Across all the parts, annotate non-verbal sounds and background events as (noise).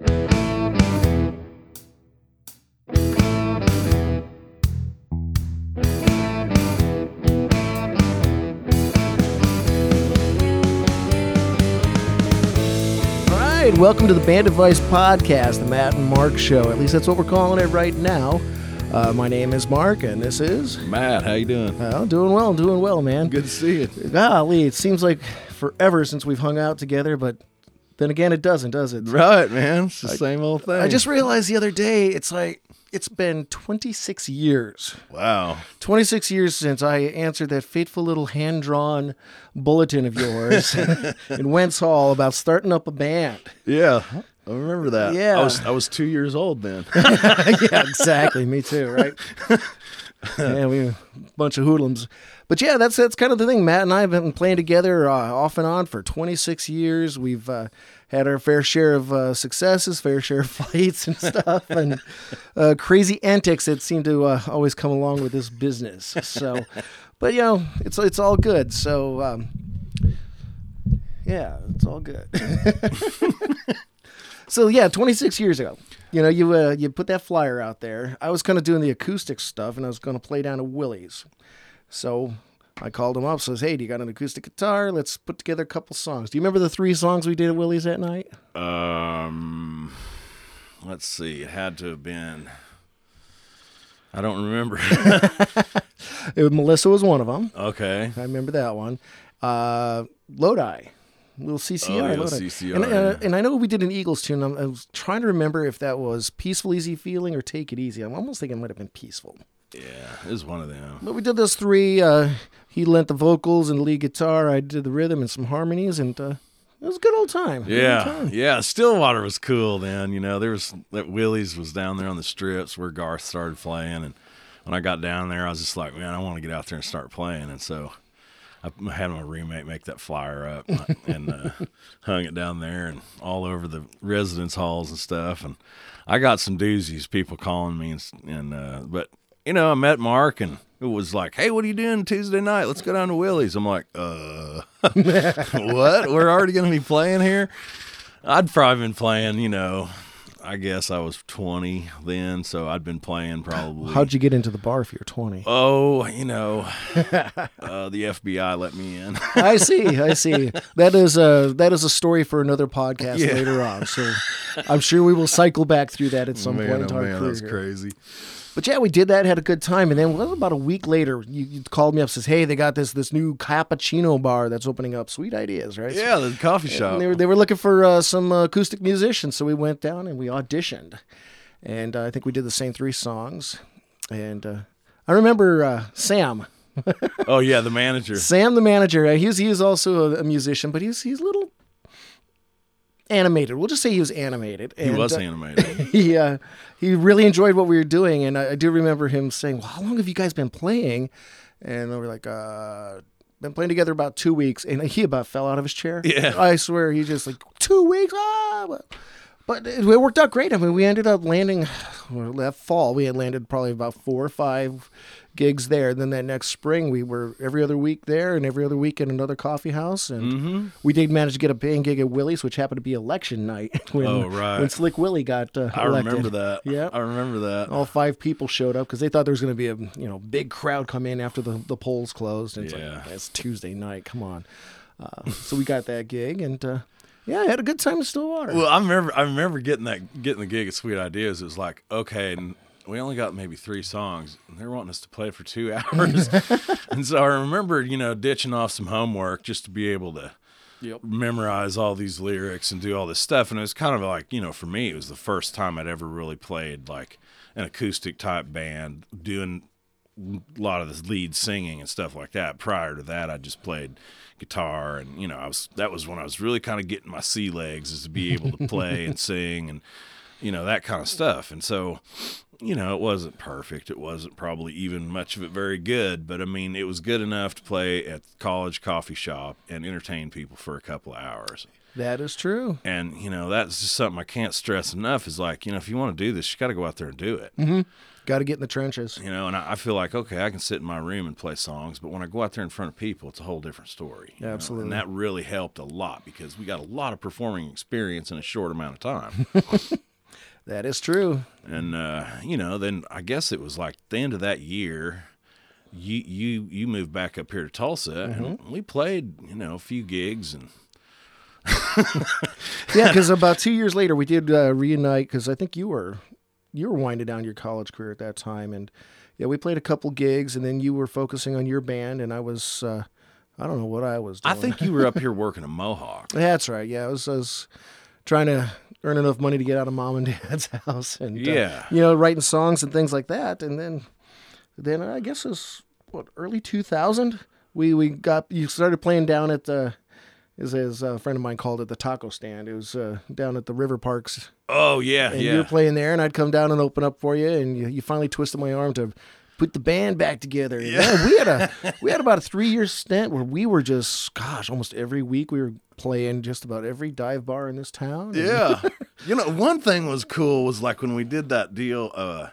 All right, welcome to the Band Advice Podcast, the Matt and Mark Show. At least that's what we're calling it right now. Uh, my name is Mark, and this is. Matt, how you doing? Doing well, doing well, man. Good to see you. Golly, it seems like forever since we've hung out together, but then again, it doesn't, does it? (laughs) Right, man. It's the same old thing. I just realized the other day, it's like it's been 26 years. wow. 26 years since I answered that fateful little hand drawn bulletin of yours (laughs) in Wentz Hall about starting up a band. Yeah, I remember that. Yeah. I was I was two years old then. (laughs) yeah, exactly. Me too, right? yeah, we were a bunch of hoodlums. But yeah, that's that's kind of the thing. Matt and I have been playing together uh, off and on for 26 years. We've uh, had our fair share of uh, successes, fair share of (laughs) fights and stuff, and (laughs) uh, crazy antics that seem to uh, always come along with this business. So, but you know, it's it's all good. So. Um, yeah, it's all good. (laughs) so yeah, 26 years ago, you know, you uh, you put that flyer out there. I was kind of doing the acoustic stuff, and I was going to play down at Willie's. So I called him up. Says, "Hey, do you got an acoustic guitar? Let's put together a couple songs." Do you remember the three songs we did at Willie's that night? Um, let's see. It had to have been. I don't remember. (laughs) It, Melissa was one of them. okay. I remember that one. Uh, Lodi, little CCR. Oh, yeah, Lodi. CCR, And, uh, yeah. and I know we did an Eagles tune. I'm, I was trying to remember if that was Peaceful Easy Feeling or Take It Easy. I'm almost thinking it might have been Peaceful. Yeah, it was one of them. But we did those three. Uh, he lent the vocals and lead guitar. I did the rhythm and some harmonies, and uh, it was a good old time. Yeah, time. yeah. Stillwater was cool then. You know, there was that Willie's was down there on the strips where Garth started playing, and when I got down there, I was just like, man, I want to get out there and start playing, and so I had my roommate make that flyer up and uh, (laughs) hung it down there and all over the residence halls and stuff, and I got some doozies, people calling me, and, and uh, but you know, I met Mark and. It was like, hey, what are you doing Tuesday night? Let's go down to Willie's. I'm like, uh, (laughs) what? We're already going to be playing here? I'd probably been playing, you know, I guess I was 20 then, so I'd been playing probably. How'd you get into the bar if you're 20? Oh, you know, (laughs) uh, the FBI let me in. I see. I see. (laughs) That is a that is a story for another podcast Yeah. later on. So I'm sure we will cycle back through that at some man, point in oh our man, that's crazy. But yeah, we did that, had a good time, and then well, about a week later, you, you called me up, says, "Hey, they got this this new cappuccino bar that's opening up. Sweet ideas, right?" Yeah, the coffee shop. And they were they were looking for uh, some acoustic musicians, so we went down and we auditioned, and uh, I think we did the same three songs, and uh, I remember uh, Sam, oh, yeah, the manager. (laughs) Sam the manager. Uh, he's he also a, a musician, but he's he's a little animated. We'll just say he was animated. He and, was uh, animated. (laughs) he uh, he really enjoyed what we were doing, and I, I do remember him saying, "Well, how long have you guys been playing?" And we were like, "Uh, been playing together about two weeks." And he about fell out of his chair. Yeah. I swear, he just like two weeks. Ah, but, it, worked out great. I mean, we ended up landing (sighs) that fall. We had landed probably about four or five gigs there. Then that next spring, we were every other week there, and every other week in another coffee house. And Mm-hmm. we did manage to get a paying gig at Willie's, which happened to be election night (laughs) when Oh, right. when Slick Willie got uh, I elected. remember that. Yeah. I remember that. All five people showed up because they thought there was going to be a you know big crowd come in after the, the polls closed. And it's Yeah. like that's Tuesday night. Come on. Uh, so we got that gig and uh, yeah, I had a good time in Stillwater. Well, I remember I remember getting that getting the gig at Sweet Ideas. It was like, okay, and we only got maybe three songs, and they're wanting us to play for two (laughs) hours. (laughs) and so I remember, you know, ditching off some homework just to be able to Yep. memorize all these lyrics and do all this stuff. And it was kind of like, you know, for me, it was the first time I'd ever really played like an acoustic type band doing a lot of this lead singing and stuff like that. Prior to that, I just played guitar and you know, I was that was when I was really kind of getting my sea legs is to be able to play and (laughs) sing and you know, that kind of stuff. And so, you know, it wasn't perfect. It wasn't probably even much of it very good, but I mean, it was good enough to play at the college coffee shop and entertain people for a couple of hours. That is true. And you know that's just something I can't stress enough. Is like you know if you want to do this, you got to go out there and do it. Mm-hmm. Got to get in the trenches. You know, and I, I feel like okay, I can sit in my room and play songs, but when I go out there in front of people, it's a whole different story. know? Absolutely. and that really helped a lot because we got a lot of performing experience in a short amount of time. (laughs) That is true. and uh, you know, then I guess it was like the end of that year. You you you moved back up here to Tulsa, and we played you know a few gigs, and Yeah, because (laughs) about two years later we did uh, reunite because I think you were you were winding down your college career at that time, and yeah, we played a couple gigs, and then you were focusing on your band, and I was uh, I don't know what I was. Doing. I think you were up here working a Mohawk. Yeah, (laughs) that's right. Yeah, I was, I was trying to earn enough money to get out of mom and dad's (laughs) house, and uh, Yeah. you know, writing songs and things like that, and then then I guess it was what early two thousand. We we got you started playing down at the. As, as a friend of mine called it, the taco stand. It was uh, down at the River Parks Oh yeah, and yeah. you were playing there, and I'd come down and open up for you, and you, you finally twisted my arm to put the band back together. And, Yeah, we had a (laughs) we had about a three year stint where we were just gosh, almost every week we were playing just about every dive bar in this town. Yeah. (laughs) you know, one thing was cool was like when we did that deal, uh,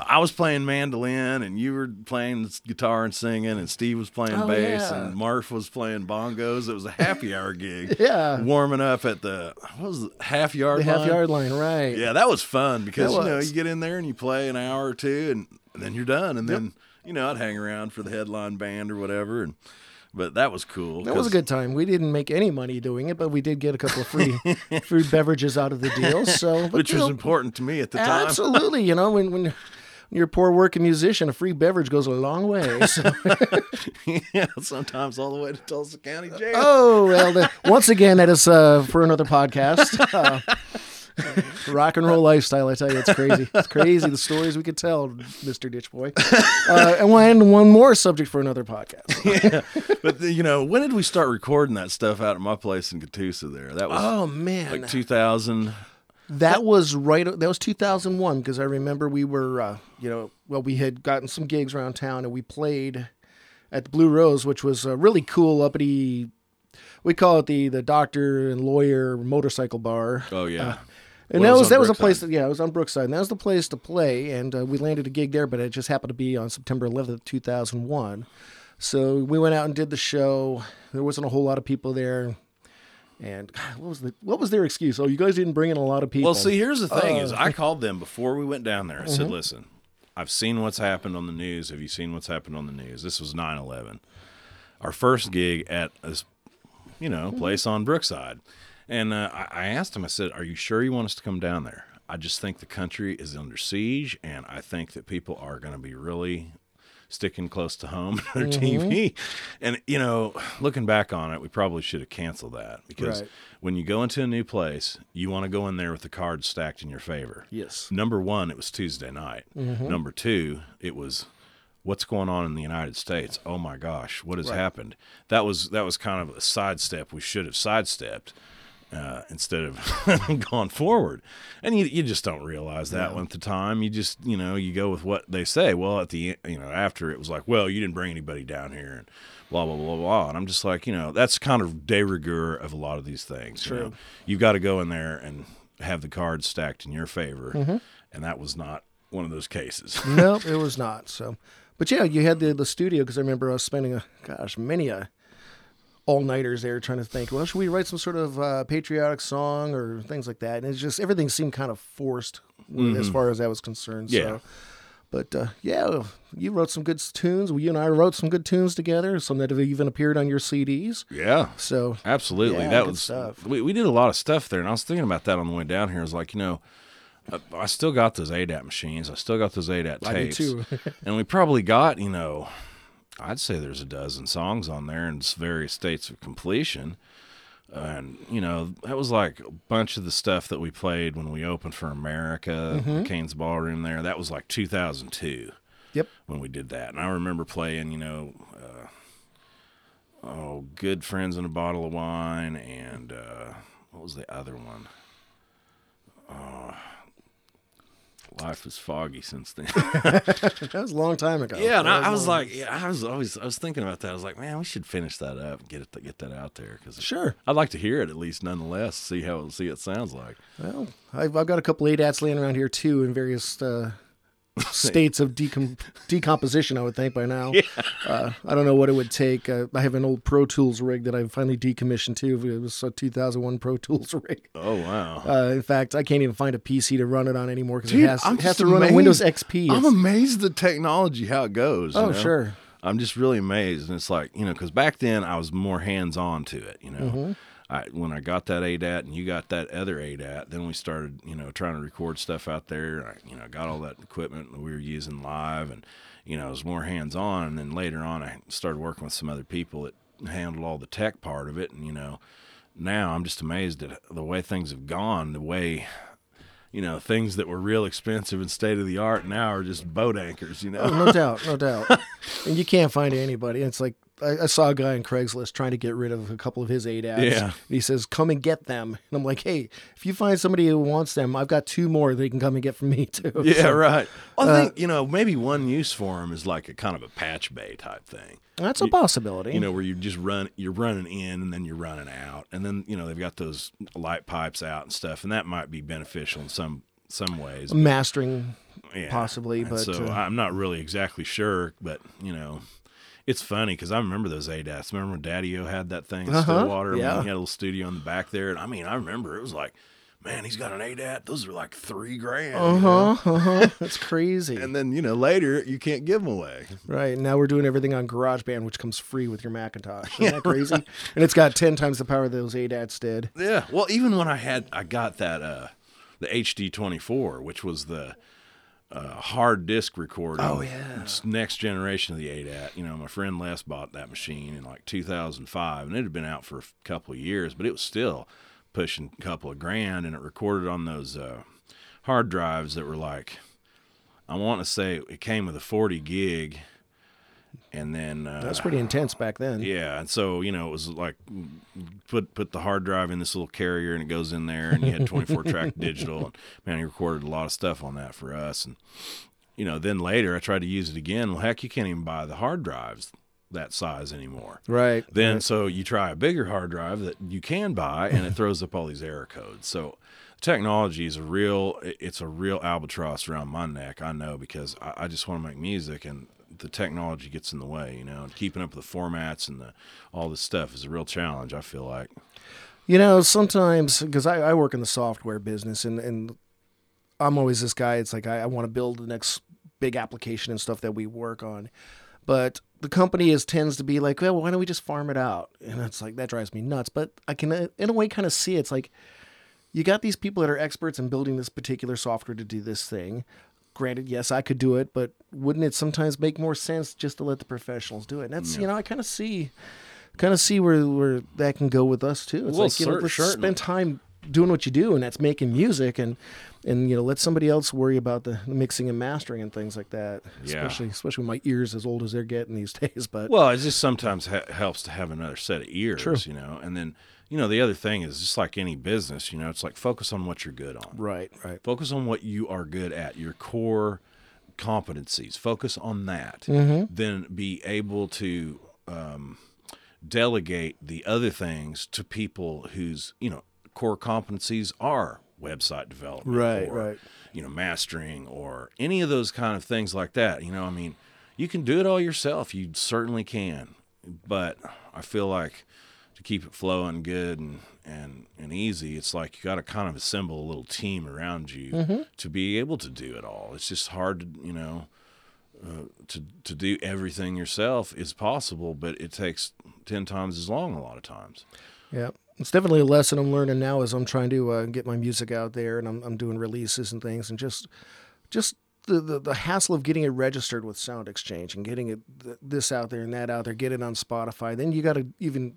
I was playing mandolin and you were playing guitar and singing and Steve was playing Oh, bass yeah. and Marf was playing bongos. It was a happy hour gig. (laughs) Yeah. Warming up at the what was it, half yard the half line? yard line, right? Yeah, that was fun because That you know, you get in there and you play an hour or two and, and then you're done and then you know, I'd hang around for the headline band or whatever and but that was cool. That was a good time. We didn't make any money doing it, but we did get a couple of free (laughs) food beverages out of the deal. So, but, which was know, important to me at the time. absolutely, you know, when when you're a poor working musician, a free beverage goes a long way. (laughs) So. (laughs) yeah, sometimes all the way to Tulsa County Jail. Oh well, the, once again, that is uh, for another podcast. (laughs) Uh, rock and roll lifestyle, I tell you, it's crazy. It's crazy the stories we could tell, Mister Ditch Boy. Uh, and one, one more subject for another podcast. yeah, But the, you know, when did we start recording that stuff out at my place in Catoosa? There, that was Oh man, like 2000. That was right. That was 2001 because I remember we were, uh, you know, well, we had gotten some gigs around town and we played at the Blue Rose, which was a really cool uppity. We call it the the doctor and lawyer motorcycle bar. Oh yeah, And Well, that was that was a place that yeah, it was on Brookside. And that was the place to play, and uh, we landed a gig there, but it just happened to be on September 11th, 2001. So we went out and did the show. There wasn't a whole lot of people there, and (laughs) God, what was the what was their excuse? Oh, you guys didn't bring in a lot of people. Well, see, here's the thing: is Uh, I called them before we went down there. I Mm-hmm. said, "Listen, I've seen what's happened on the news. Have you seen what's happened on the news? This was 9/11. Our first gig at this, you know, Mm-hmm. place on Brookside." And uh, I, I asked him. I said, "Are you sure you want us to come down there? I just think the country is under siege, and I think that people are going to be really." Sticking close to home (laughs) their Mm-hmm. TV. And, you know, looking back on it, we probably should have canceled that because Right. when you go into a new place, you want to go in there with the cards stacked in your favor. yes, Number one, it was Tuesday night. Number two, it was what's going on in the United States. Oh my gosh, what has happened? That was that was kind of a sidestep we should have sidestepped uh, instead of (laughs) gone forward. And you you just don't realize that one at the time. You just you know you go with what they say. Well, at the you know after it was like, well, you didn't bring anybody down here and blah blah blah blah. And I'm just like, you know, that's kind of de rigueur of a lot of these things. You True. know? You've got to go in there and have the cards stacked in your favor, Mm-hmm. and that was not one of those cases. no, (laughs) it was not. So, but yeah, you had the the studio because I remember us spending a gosh many a all nighters there trying to think. Well, should we write some sort of uh, patriotic song or things like that? And it's just everything seemed kind of forced as far as that was concerned. Yeah. So. But uh, yeah, you wrote some good tunes. You and I wrote some good tunes together. Some that have even appeared on your CDs. yeah. So Absolutely. Yeah, that was stuff. We, we did a lot of stuff there, and I was thinking about that on the way down here. I was like, you know, I, still got those ADAT machines. I still got those ADAT I do tapes. too. (laughs) and we probably got, you know, I'd say there's a dozen songs on there in various states of completion. And, you know, that was like a bunch of the stuff that we played when we opened for America, Mm-hmm. Cain's Ballroom there. That was like 2002 yep. when we did that. And I remember playing, you know, uh, oh, good friends and a bottle of wine, and uh, what was the other one? Oh, life is foggy since then. (laughs) that was a long time ago. yeah, and I, I was long- like, yeah, I was always, I was thinking about that. I was like, man, we should finish that up, and get it, get that out there, because sure. I'd like to hear it at least, nonetheless, see how, see it sounds like. Well, I've, I've got a couple ADATs laying around here too in various uh, (laughs) states of decom- decomposition, I would think by now. (laughs) Uh, I don't know what it would take. Uh, I have an old Pro Tools rig that I finally decommissioned too. It was a 2001 Pro Tools (laughs) rig. Oh wow. Uh, in fact, I can't even find a PC to run it on anymore because it has, it has to run on. Windows XP. I'm amazed the technology how it goes. you oh, know? sure. I'm just really amazed, and it's like you know, because back then I was more hands on to it. You know, Mm-hmm. I when I got that ADAT and you got that other ADAT, then we started you know trying to record stuff out there. I, you know, got all that equipment that we were using live, and you know, I was more hands on. And then later on, I started working with some other people that handled all the tech part of it, and you know, now I'm just amazed at the way things have gone, the way. You know, things that were real expensive and state of the art now are just boat anchors. You know, Oh, no doubt, no doubt. (laughs) and you can't find anybody. It's like I, I saw a guy on Craigslist trying to get rid of a couple of his ADATs. Yeah. And he says, "Come and get them." And I'm like, "Hey, if you find somebody who wants them, I've got two more they can come and get from me too." (laughs) Yeah, So, right. Well, I think you know maybe one use for them is like a kind of a patch bay type thing. That's a possibility. You know, where you just run, you're running in and then you're running out, and then you know they've got those light pipes out and stuff, and that might be beneficial in some some ways. mastering Yeah. possibly, And but so uh, I'm not really exactly sure, but you know. It's funny because I remember those ADATs. Remember when Daddy O had that thing in Uh-huh, Stillwater? I mean, yeah. he had a little studio in the back there. And I mean, I remember it was like, man, he's got an ADAT. Those are like three grand. you uh know? huh, uh (laughs) huh. That's crazy. And then, you know, later you can't give them away. right now we're doing everything on GarageBand, which comes free with your Macintosh. Isn't that (laughs) crazy? And it's got ten times the power that those ADATs did. Yeah. Well, even when I had, I got that, uh, the HD 24, which was the uh, hard disk recording. Oh, yeah. s- Next generation of the ADAT. You know, my friend Les bought that machine in like 2005, and it had been out for a couple of years, but it was still pushing a couple of grand, and it recorded on those uh, hard drives that were like, I want to say it came with a 40 gig. And then uh, That's pretty intense back then. yeah, and so you know it was like put put the hard drive in this little carrier and it goes in there, and you had 24 (laughs) track digital. And man, he recorded a lot of stuff on that for us. And you know, then later I tried to use it again. Well, heck, you can't even buy the hard drives that size anymore. Right. Then so you try a bigger hard drive that you can buy, and it throws up all these error codes. So technology is a real it's a real albatross around my neck. I know because I, I just want to make music and. The technology gets in the way, you know, and keeping up with the formats and the all this stuff is a real challenge. I feel like. You know, sometimes because I, I work in the software business and, and I'm always this guy. It's like I, I want to build the next big application and stuff that we work on. But the company is tends to be like, well, why don't we just farm it out? And it's like that drives me nuts. But I can, uh, in a way, kind of see it. it's like you got these people that are experts in building this particular software to do this thing. Granted, yes, I could do it, but wouldn't it sometimes make more sense just to let the professionals do it? And that's you know, I kind of see, kind of see where where that can go with us too. It's Well, like you know, let's certainly. spend time doing what you do, and that's making music, and and you know, let somebody else worry about the mixing and mastering and things like that. Yeah. Especially especially with my ears as old as they're getting these (laughs) days. But Well, it just sometimes ha- helps to have another set of ears, True. you know. And then, you know, the other thing is just like any business, you know, it's like focus on what you're good on. right, right. Focus on what you are good at, your core competencies. Focus on that. Mm-hmm. Then be able to um, delegate the other things to people whose, you know, core competencies are website development, Right, or, right. you know, mastering, or any of those kind of things like that. You know, I mean, you can do it all yourself. You certainly can, but I feel like to keep it flowing good and and and easy, it's like you got to kind of assemble a little team around you Mm-hmm. to be able to do it all. It's just hard to you know uh, to to do everything yourself is possible, but it takes ten times as long a lot of times. Yeah, it's definitely a lesson I'm learning now as I'm trying to uh, get my music out there and I'm, I'm doing releases and things and just just the, the, the hassle of getting it registered with Sound Exchange and getting it th- this out there and that out there, get it on Spotify. Then you got to even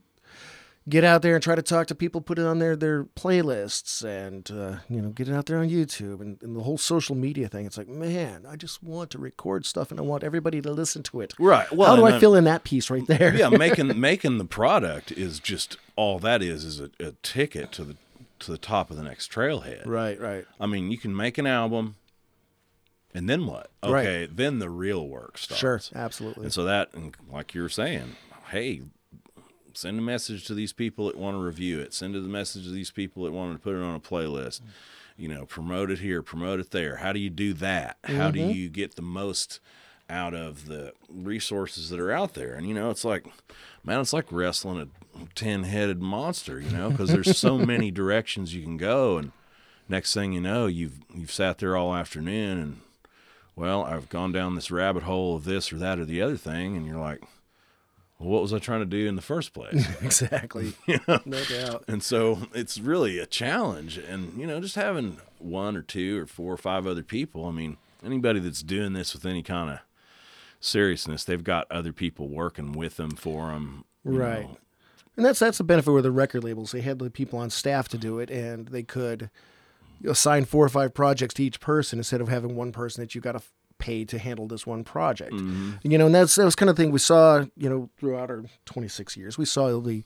get out there and try to talk to people, put it on their their playlists, and uh, you know get it out there on YouTube and, and the whole social media thing. It's like, man, I just want to record stuff and I want everybody to listen to it. Right. Well, How do I fill in that piece right there? yeah, (laughs) making making the product is just all that is is a, a ticket to the to the top of the next trailhead. right, right. I mean, you can make an album, And then what? Right. Okay, then the real work starts. Sure, absolutely. And so that, and like you're saying, hey, send a message to these people that want to review it. Send a message to these people that want to put it on a playlist. Mm. You know, promote it here, promote it there. How do you do that? How do mm-hmm. you get the most out of the resources that are out there? And you know, it's like, man, it's like wrestling a ten-headed monster. You know, because there's so (laughs) many directions you can go, and next thing you know, you've you've sat there all afternoon and well, I've gone down this rabbit hole of this or that or the other thing, and you're like, what was I trying to do in the first place? (laughs) exactly. (laughs) No doubt. and so it's really a challenge. And, you know, just having one or two or four or five other people, I mean, anybody that's doing this with any kind of seriousness, they've got other people working with them for them. Right. And that's that's the benefit with the record labels. They had the people on staff to do it, and they could assign four or five projects to each person instead of having one person that you got to pay to handle this one project. Mm-hmm. You know, and that's that was kind of thing we saw. You know, throughout our 26 years, we saw the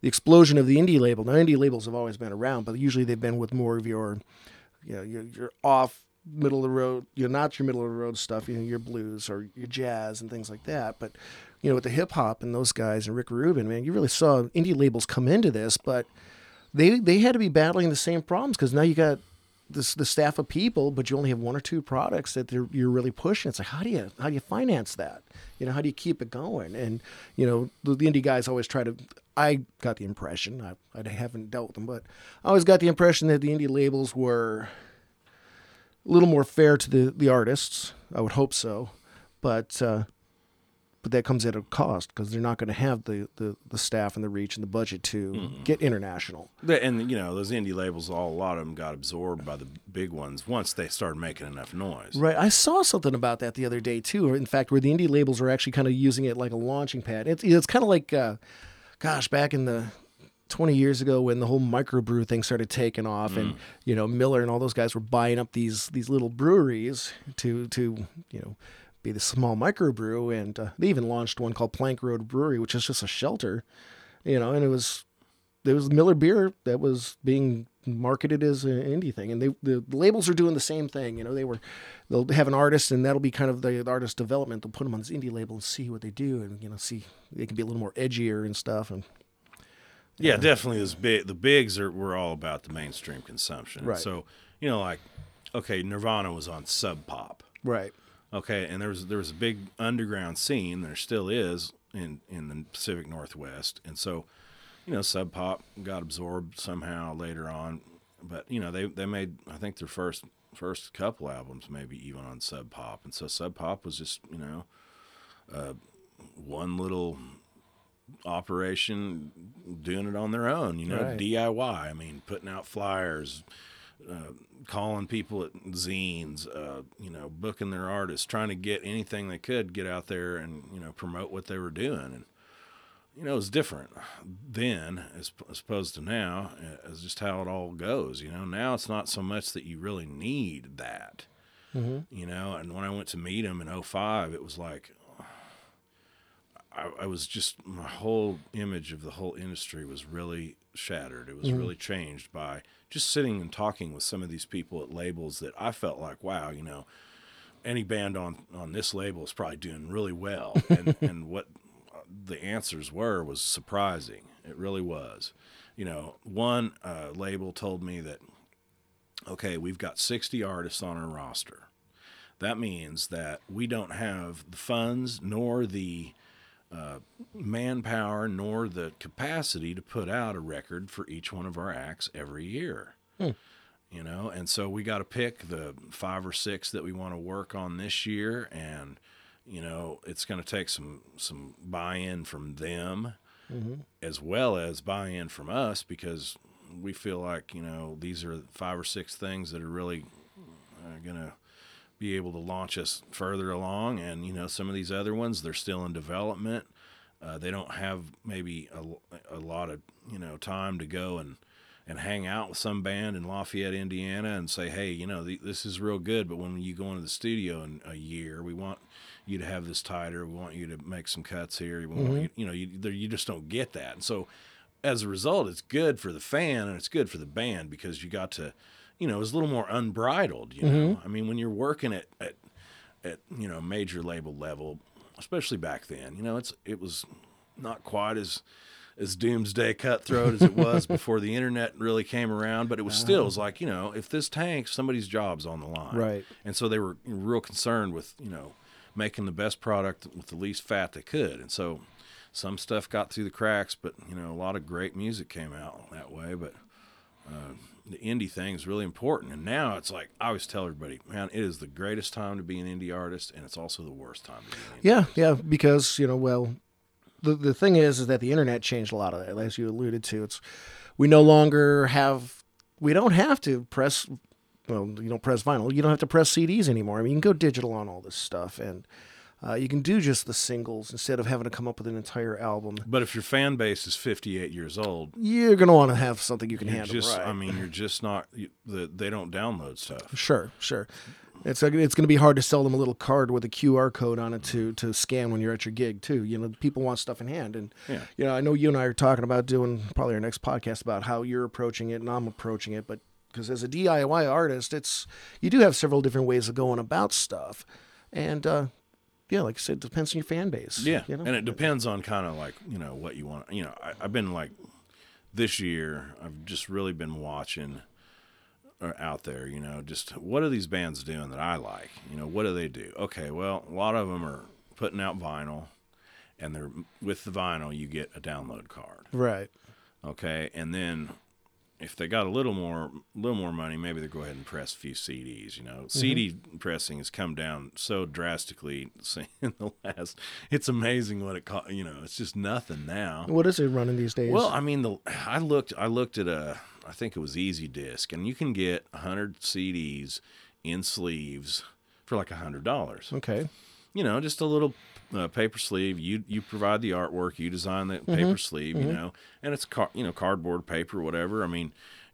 the explosion of the indie label. Now, indie labels have always been around, but usually they've been with more of your, you know, your, your off middle of the road, you're not your middle of the road stuff, you know, your blues or your jazz and things like that. But, you know, with the hip hop and those guys and Rick Rubin, man, you really saw indie labels come into this, but they they had to be battling the same problems because now you got this the staff of people, but you only have one or two products that you're really pushing. It's like how do you how do you finance that? You know, how do you keep it going? And you know, the, the indie guys always try to. I got the impression I, I haven't dealt with them, but I always got the impression that the indie labels were a little more fair to the the artists. I would hope so, but. Uh, but that comes at a cost because they're not going to have the, the, the staff and the reach and the budget to get international. And you know those indie labels, all a lot of them got absorbed by the big ones once they started making enough noise. Right. I saw something about that the other day too. In fact, where the indie labels are actually kind of using it like a launching pad. It's it's kind of like, uh, gosh, back in the 20 years ago when the whole microbrew thing started taking off, and you know Miller and all those guys were buying up these these little breweries to to you know be the small microbrew, and uh, they even launched one called Plank Road Brewery, which is just a shelter, you know, and it was there was Miller beer that was being marketed as an indie thing, and they the, the labels are doing the same thing. You know, they were they'll have an artist, and that'll be kind of the, the artist development. They'll put them on this indie label and see what they do, and you know, see they can be a little more edgier and stuff. And Yeah, definitely. This big, the bigs are were all about the mainstream consumption. Right. So you know, like, okay, Nirvana was on Sub Pop. right, Okay, and there was there was a big underground scene. There still is in in the Pacific Northwest, and so you know, Sub Pop got absorbed somehow later on. But you know, they they made I think their first first couple albums maybe even on Sub Pop, and so Sub Pop was just you know, uh, one little operation doing it on their own. You know, Right. DIY. I mean, putting out flyers, uh, calling people at zines, uh, you know, booking their artists, trying to get anything they could get out there and you know promote what they were doing. And you know, it was different then as, as opposed to now, uh, as just how it all goes. You know, now it's not so much that you really need that. You know, and when I went to meet him in 05, it was like I, I was just my whole image of the whole industry was really shattered. It was really changed by just sitting and talking with some of these people at labels that I felt like, wow, you know, any band on on this label is probably doing really well, (laughs) and and what the answers were was surprising. It really was. You know, one uh, label told me that okay, we've got 60 artists on our roster. That means that we don't have the funds nor the uh, manpower nor the capacity to put out a record for each one of our acts every year. You know, and so we got to pick the five or six that we want to work on this year, and you know, it's going to take some some buy-in from them as well as buy-in from us because we feel like you know these are five or six things that are really uh, going to be able to launch us further along. And you know, some of these other ones, they're still in development. Uh, they don't have maybe a, a lot of you know time to go and and hang out with some band in Lafayette, Indiana, and say, hey, you know, th- this is real good, but when you go into the studio in a year, we want you to have this tighter. We want you to make some cuts here. We want you, you know, you, you just don't get that. And so, as a result, it's good for the fan and it's good for the band because you got to, you know, it's a little more unbridled. You know, I mean, when you're working at, at at you know major label level, especially back then. You know, it's it was not quite as as doomsday cutthroat as it was (laughs) before the internet really came around, but it was still it was like you know if this tanks, somebody's job's on the line, Right. And so they were real concerned with you know making the best product with the least fat they could, and so some stuff got through the cracks, but you know a lot of great music came out that way, but uh, the indie thing is really important. And now it's like I always tell everybody, man, it is the greatest time to be an indie artist, and it's also the worst time to be an indie. Yeah, yeah, because you know, well, the the thing is, is that the internet changed a lot of that, as you alluded to. It's we no longer have, we don't have to press, well, you don't press vinyl. You don't have to press CDs anymore. I mean, you can go digital on all this stuff, and uh, you can do just the singles instead of having to come up with an entire album. But if your fan base is 58 years old, You're gonna want to have something you can handle, just, right? I mean, you're just not, you, the, they don't download stuff. Sure, sure. It's like, it's going to be hard to sell them a little card with a QR code on it to to scan when you're at your gig too. You know, people want stuff in hand, and Yeah. you know, I know you and I are talking about doing probably our next podcast about how you're approaching it and I'm approaching it, but because as a DIY artist, it's you do have several different ways of going about stuff, and uh, yeah, like I said, it depends on your fan base. Yeah, you know? and it depends on kind of like you know what you want. You know, I, I've been like this year. I've just really been watching uh, out there. You know, just what are these bands doing that I like? You know, what do they do? Okay, well, a lot of them are putting out vinyl, and they're with the vinyl you get a download card. right. Okay, and then if they got a little more, little more money, maybe they go ahead and press a few CDs. You know, mm-hmm. CD pressing has come down so drastically (laughs) in the last. It's amazing what it cost. You know, it's just nothing now. What is it running these days? Well, I mean, the I looked, I looked at a, I think it was Easy Disc, and you can get hundred CDs in sleeves for like a hundred dollars okay, you know, just a little uh, paper sleeve. You you provide the artwork, you design the paper sleeve, you know, and it's car- you know cardboard paper, whatever. I mean,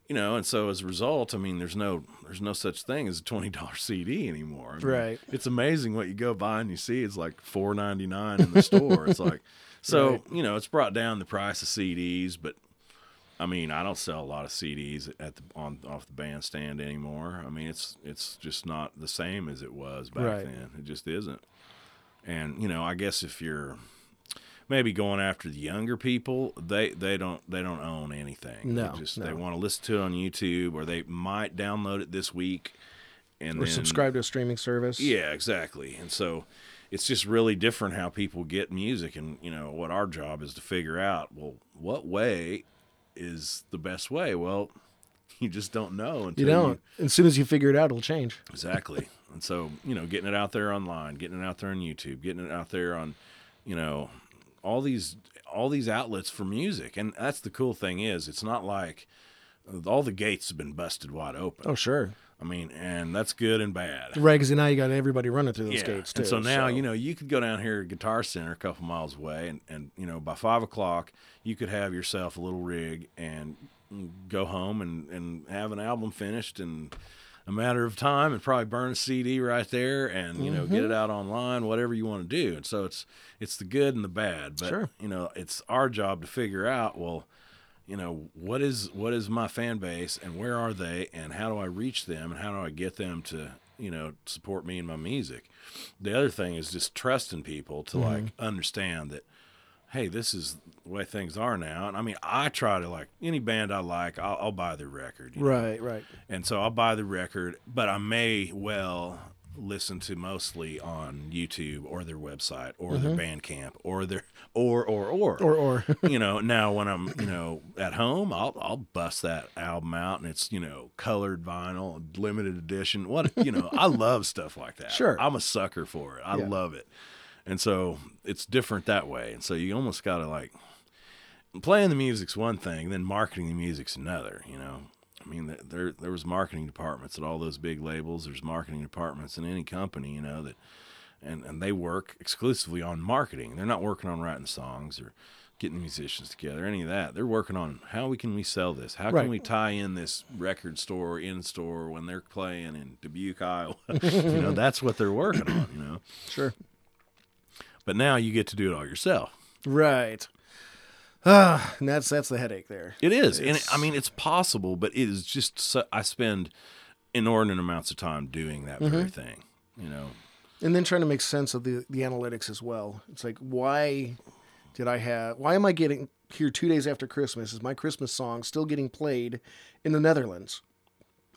you know, and so as a result, I mean, there's no there's no such thing as a twenty dollar (laughs) CD anymore. I mean, Right. It's amazing what you go by and you see. It's like four ninety nine in the store. It's like (laughs) so Right. you know, it's brought down the price of CDs, but. I mean, I don't sell a lot of CDs at the on off the bandstand anymore. I mean, it's it's just not the same as it was back Right. then. It just isn't. And you know, I guess if you're maybe going after the younger people, they they don't they don't own anything. No, they just they want to listen to it on YouTube or they might download it this week and or then subscribe to a streaming service. Yeah, exactly. And so it's just really different how people get music and you know what our job is to figure out well what way is the best way well (laughs) you just don't know until you don't. As soon as you figure it out, it'll change. Exactly. (laughs) and so, you know, getting it out there online, getting it out there on YouTube, getting it out there on, you know, all these all these outlets for music. And that's the cool thing is it's not like uh, all the gates have been busted wide open. Oh, sure. I mean, and that's good and bad. Right, because now you got everybody running through those Yeah. gates too. And so now, you know, you could go down here at Guitar Center a couple miles away and, and you know, by five o'clock you could have yourself a little rig and go home and, and have an album finished in a matter of time and probably burn a CD right there and, you know, Mm-hmm. get it out online, whatever you want to do. And so it's it's the good and the bad. But Sure. you know, it's our job to figure out, well, you know what is what is my fan base and where are they and how do I reach them and how do I get them to you know support me and my music. The other thing is just trusting people to like understand that hey this is the way things are now and I mean I try to like any band I like I'll, I'll buy their record you know? right, right. and so I'll buy the record but I may well listen to mostly on YouTube or their website or their mm-hmm. Bandcamp or their or or or Or, or (laughs) you know, now when I'm, you know, at home, I'll I'll bust that album out and it's, you know, colored vinyl, limited edition. What you know, I love stuff like that. (laughs) Sure. I'm a sucker for it. I Yeah. love it. And so it's different that way. And so you almost gotta like playing the music's one thing, then marketing the music's another, you know. I mean, there- there there was marketing departments at all those big labels. There's marketing departments in any company, you know, that and and they work exclusively on marketing. They're not working on writing songs or getting musicians together, any of that. They're working on how we can we sell this? How Right. can we tie in this record store in store when they're playing in Dubuque, Iowa? (laughs) you know, that's what they're working on, you know. sure. But now you get to do it all yourself. Right. Ah, (sighs) and that's that's the headache there. It is, and it, I mean, it's possible, but it is just. So, I spend inordinate amounts of time doing that very thing. You know, and then trying to make sense of the the analytics as well. It's like why did I have why am I getting here two days after Christmas? Is my Christmas song still getting played in the Netherlands?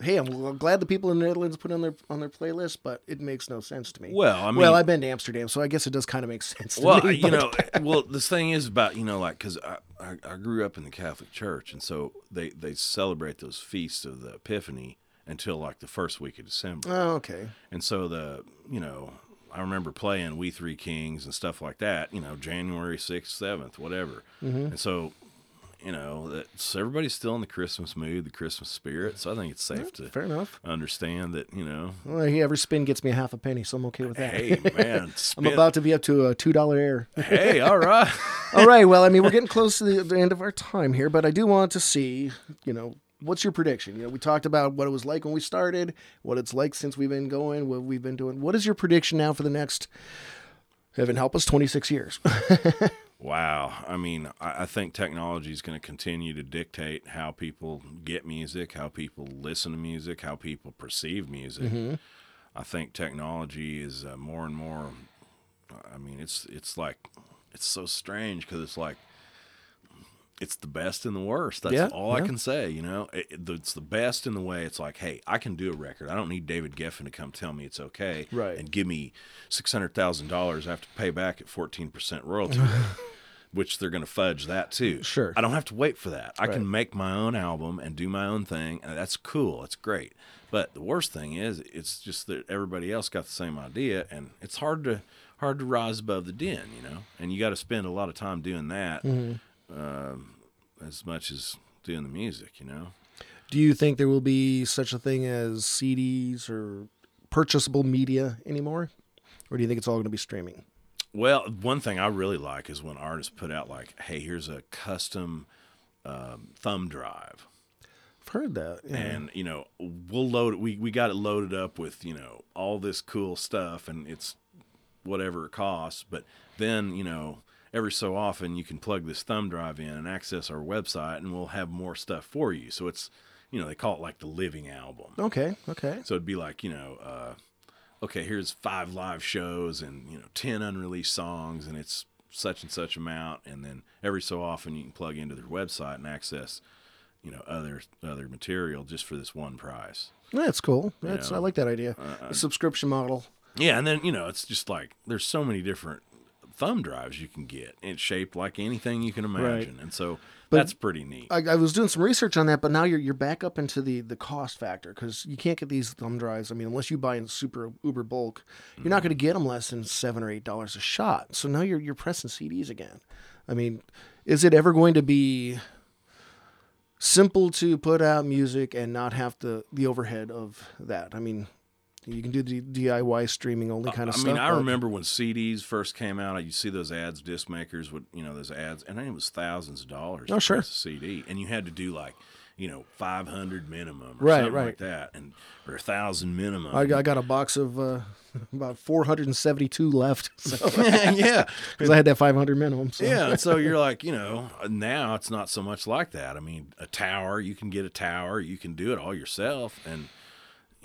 Hey, I'm glad the people in the Netherlands put on their on their playlist, but it makes no sense to me. Well, I mean, well, I've been to Amsterdam, so I guess it does kind of make (laughs) sense. To well, me, you know, well, this thing is about you know, like because I, I I grew up in the Catholic Church, and so they they celebrate those feasts of the Epiphany until like the first week of December. Oh, okay. And so the, you know, I remember playing We Three Kings and stuff like that, you know, January 6th, 7th, whatever. Mm-hmm. And so, you know, that's, everybody's still in the Christmas mood, the Christmas spirit. So I think it's safe to Fair enough. understand that, you know, Well, every spin gets me a half a penny, so I'm okay with that. hey, man, (laughs) I'm about to be up to a two dollar air. hey, all right. (laughs) All right. Well, I mean, we're getting close to the, the end of our time here, but I do want to see, you know, what's your prediction? You know, we talked about what it was like when we started, what it's like since we've been going, what we've been doing. What is your prediction now for the next, heaven help us, 26 years? (laughs) Wow. I mean, I, I think technology is going to continue to dictate how people get music, how people listen to music, how people perceive music. I think technology is uh, more and more. I mean, it's it's like it's so strange because it's like it's the best and the worst. That's Yeah, all I can say. You know, it, it- it's the best in the way it's like, hey, I can do a record. I don't need David Geffen to come tell me it's okay, Right. And give me six hundred thousand dollars I have to pay back at fourteen percent royalty. (laughs) Which they're going to fudge that too. Sure. I don't have to wait for that. I Right. can make my own album and do my own thing, and that's cool. It's great. But the worst thing is, it's just that everybody else got the same idea, and it's hard to hard to rise above the din, you know. And you got to spend a lot of time doing that, Mm-hmm. um, as much as doing the music, you know. do you think there will be such a thing as CDs or purchasable media anymore? Or do you think it's all going to be streaming? Well, one thing I really like is when artists put out like, "Hey, here's a custom um, thumb drive." I've heard that. Yeah. and you know we'll load it we, we got it loaded up with you know all this cool stuff and it's whatever it costs but then you know every so often you can plug this thumb drive in and access our website and we'll have more stuff for you so it's you know they call it like the living album okay. Okay. so it'd be like you know uh, okay here's five live shows and you know 10 unreleased songs and it's such and such amount and then every so often you can plug into their website and access you know other other material just for this one price That's cool. That's I know, like that idea. uh, a subscription model. yeah and then you know it's just like there's so many different thumb drives you can get it's shaped like anything you can imagine and so that's pretty neat I, I was doing some research on that, but now you're you're back up into the the cost factor because you can't get these thumb drives. I mean, unless you buy in super uber bulk, you're not going to mm-hmm. get them less than seven or eight dollars a shot. So now you're you're pressing CDs again. I mean, is it ever going to be simple to put out music and not have the the overhead of that? I mean, you can do the DIY streaming only kind of I stuff. I mean, I but- remember when CDs first came out. You see those ads, disc makers would, you know, those ads, and it was thousands of dollars. Oh, sure. a CD, and you had to do like, you know, five hundred minimum, or Right, something right. like that, and or a thousand minimum. I got, I got a box of uh, (laughs) about 472 left. (laughs) So, (laughs) yeah, because I had that 500 minimum. So. yeah. And so you're like, you know, now it's not so much like that. I mean, a tower, you can get a tower, you can do it all yourself, and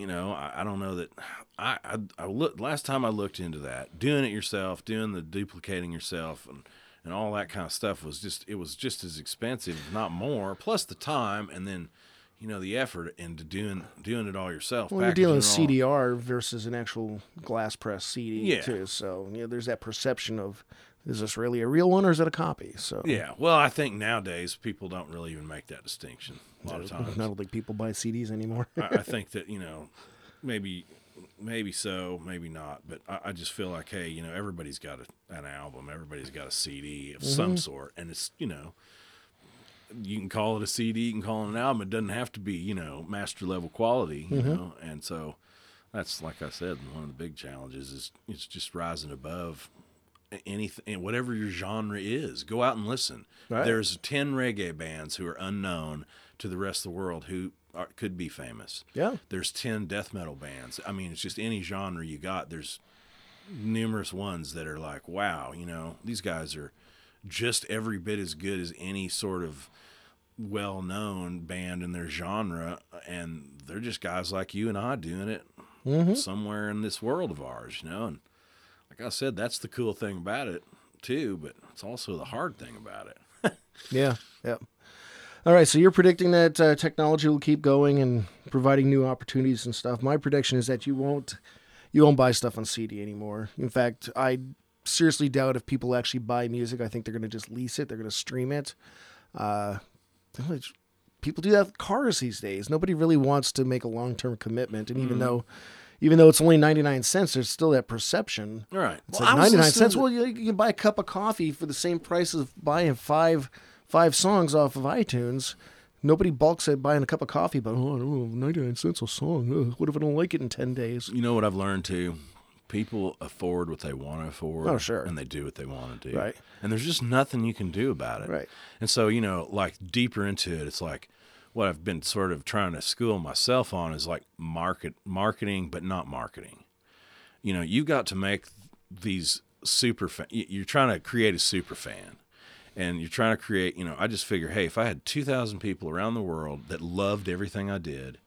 you know, I, I don't know that. (sighs) I, I I look last time I looked into that, doing it yourself, doing the duplicating yourself, and and all that kind of stuff was just it was just as expensive, if not more, plus the time, and then you know the effort into doing doing it all yourself. Well, you're dealing with packaging it all. CDR versus an actual glass press CD Yeah. too. So you know, there's that perception of is this really a real one or is it a copy? So Yeah, well, I think nowadays people don't really even make that distinction a lot of times. (laughs) I don't think people buy CDs anymore. I, I think that you know, maybe, maybe so, maybe not. But I, I just feel like, hey, you know, everybody's got a, an album, everybody's got a CD of mm-hmm. some sort, and it's you know, you can call it a CD, you can call it an album. It doesn't have to be you know master level quality, you mm-hmm. know. And so that's like I said, one of the big challenges is it's just rising above anything, whatever your genre is. Go out and listen. Right. There's ten reggae bands who are unknown to the rest of the world who are, could be famous. Yeah. There's 10 death metal bands. I mean, it's just any genre you got. There's numerous ones that are like, wow, you know, these guys are just every bit as good as any sort of well known band in their genre. And they're just guys like you and I doing it mm-hmm. somewhere in this world of ours, you know? And like I said, that's the cool thing about it too, but it's also the hard thing about it. (laughs) Yeah, yeah. All right, so you're predicting that uh, technology will keep going and providing new opportunities and stuff. My prediction is that you won't you won't buy stuff on CD anymore. In fact, I seriously doubt if people actually buy music. I think they're going to just lease it. They're going to stream it. Uh, people do that with cars these days. Nobody really wants to make a long term commitment, and even though even though it's only 99 cents, there's still that perception. All right. It's like 99 cents. Well, you, you can buy a cup of coffee for the same price as buying five five songs off of iTunes. Nobody balks at buying a cup of coffee, but oh, 99 cents a song. Ugh, what if I don't like it in 10 days? you know what I've learned too? People afford what they want to afford. Oh, sure. And they do what they want to do. Right. And there's just nothing you can do about it. Right. And so, you know, like deeper into it, it's like what I've been sort of trying to school myself on is like market marketing, but not marketing. You know, you got to make these super fan. You're trying to create a super fan, and you're trying to create. You know, I just figure, hey, if I had two thousand people around the world that loved everything I did,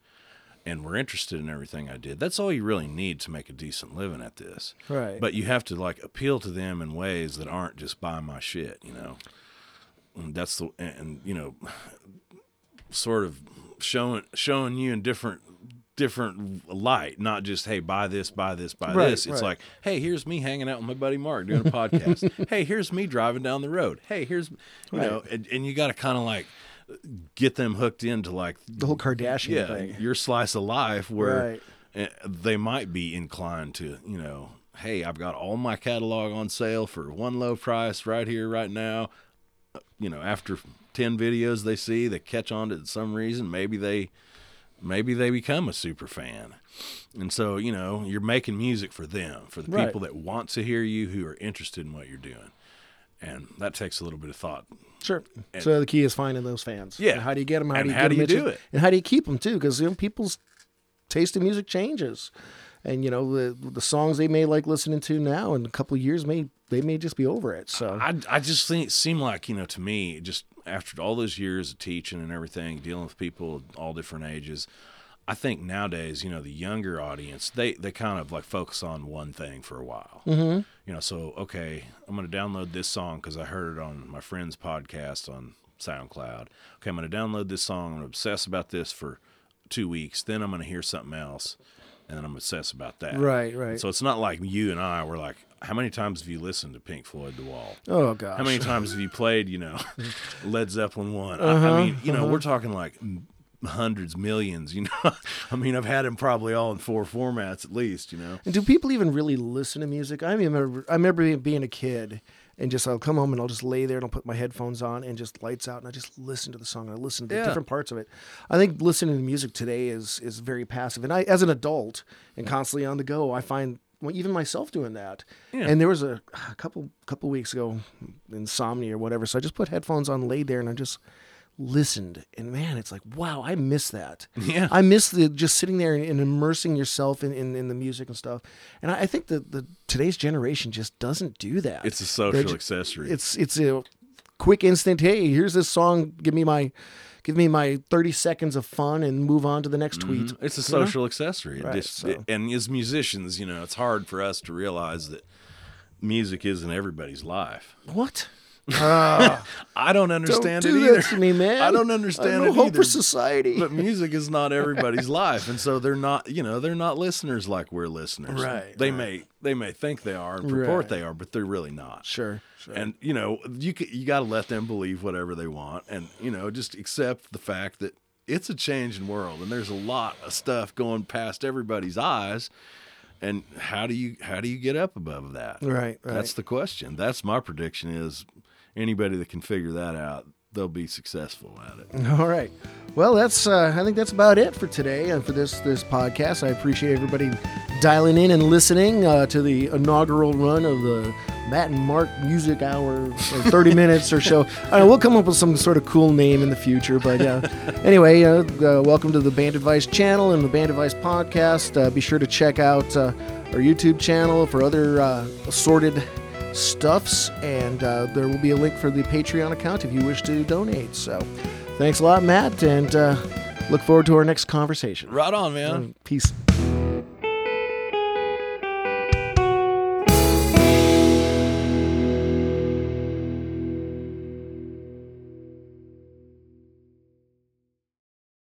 and were interested in everything I did, that's all you really need to make a decent living at this. Right. But you have to like appeal to them in ways that aren't just buy my shit. You know. And that's the and you know sort of showing showing you in different different light, not just hey buy this, buy this, buy Right, this. It's right. like hey, here's me hanging out with my buddy Mark doing a podcast. (laughs) hey, here's me driving down the road. Hey, here's you know, and, and you got to kind of like get them hooked into like The whole Kardashian yeah thing. your slice of life where Right. eh, they might be inclined to you know hey i've got all my catalog on sale for one low price right here right now you know after 10 videos they see they catch on to some reason maybe they maybe they become a super fan and so you know you're making music for them for the Right. people that want to hear you who are interested in what you're doing and that takes a little bit of thought Sure. so the key is finding those fans. Yeah. And how do you get them? How And do you how get do you do it? And how do you keep them too? Because you know people's taste in music changes, and you know the the songs they may like listening to now in a couple of years may they may just be over it. So I, I just think it seemed like you know to me just after all those years of teaching and everything dealing with people of all different ages i think nowadays you know the younger audience they they kind of like focus on one thing for a while mm-hmm. you know so okay i'm going to download this song because i heard it on my friend's podcast on soundcloud okay i'm going to download this song i'm going to obsess about this for two weeks then i'm going to hear something else and then i'm obsessed about that right, right. so it's not like you and i were like how many times have you listened to pink floyd the wall oh gosh. how many times have you played, you know, (laughs) Led Zeppelin one? I, Uh-huh, I mean, you know, we're talking like hundreds, millions. You know, (laughs) I mean, I've had them probably all in four formats at least. You know, And do people even really listen to music? I remember, I remember being a kid and just I'll come home and I'll just lay there and I'll put my headphones on and just lights out and I just listen to the song. I listen to Yeah. different parts of it. I think listening to music today is is very passive. And I, as an adult and constantly on the go, I find well, even myself doing that. Yeah. And there was a, a couple couple weeks ago, insomnia or whatever. So I just put headphones on, laid there, and I just listened. And man, it's like wow, I miss that. (laughs) Yeah. I miss the just sitting there and, and immersing yourself in, in, in the music and stuff. And I, I think that the today's generation just doesn't do that. it's a social ju- accessory. It's it's a quick instant. Hey, here's this song. Give me my give me my thirty seconds of fun and move on to the next tweet. Mm-hmm. It's a you know? social accessory. Right, just- so- it- and as musicians, you know, it's hard for us to realize that music isn't everybody's life. What? Ah, (laughs) I don't don't understand do it either. to me, man. I don't understand I no it hope either. for society. but (laughs) music is not everybody's life and so they're not you know they're not listeners like we're listeners Right, they right. may they may think they are and purport Right. they are but they're really not sure, sure. and you know you you got to let them believe whatever they want and you know just accept the fact that it's a changing world and there's a lot of stuff going past everybody's eyes and how do you how do you get up above that right, right. that's the question that's my prediction is anybody that can figure that out they'll be successful at it (laughs) All right. Well, that's uh, I think that's about it for today and for this this podcast. I appreciate everybody dialing in and listening uh, to the inaugural run of the Matt and Mark Music Hour, or (laughs) 30 minutes or so. Know, we'll come up with some sort of cool name in the future, but uh, anyway, uh, uh, welcome to the Band Advice channel and the Band Advice podcast. Uh, be sure to check out uh, our YouTube channel for other uh, assorted stuffs, and uh, there will be a link for the Patreon account if you wish to donate. So, thanks a lot, Matt, and uh, look forward to our next conversation. right on man Peace.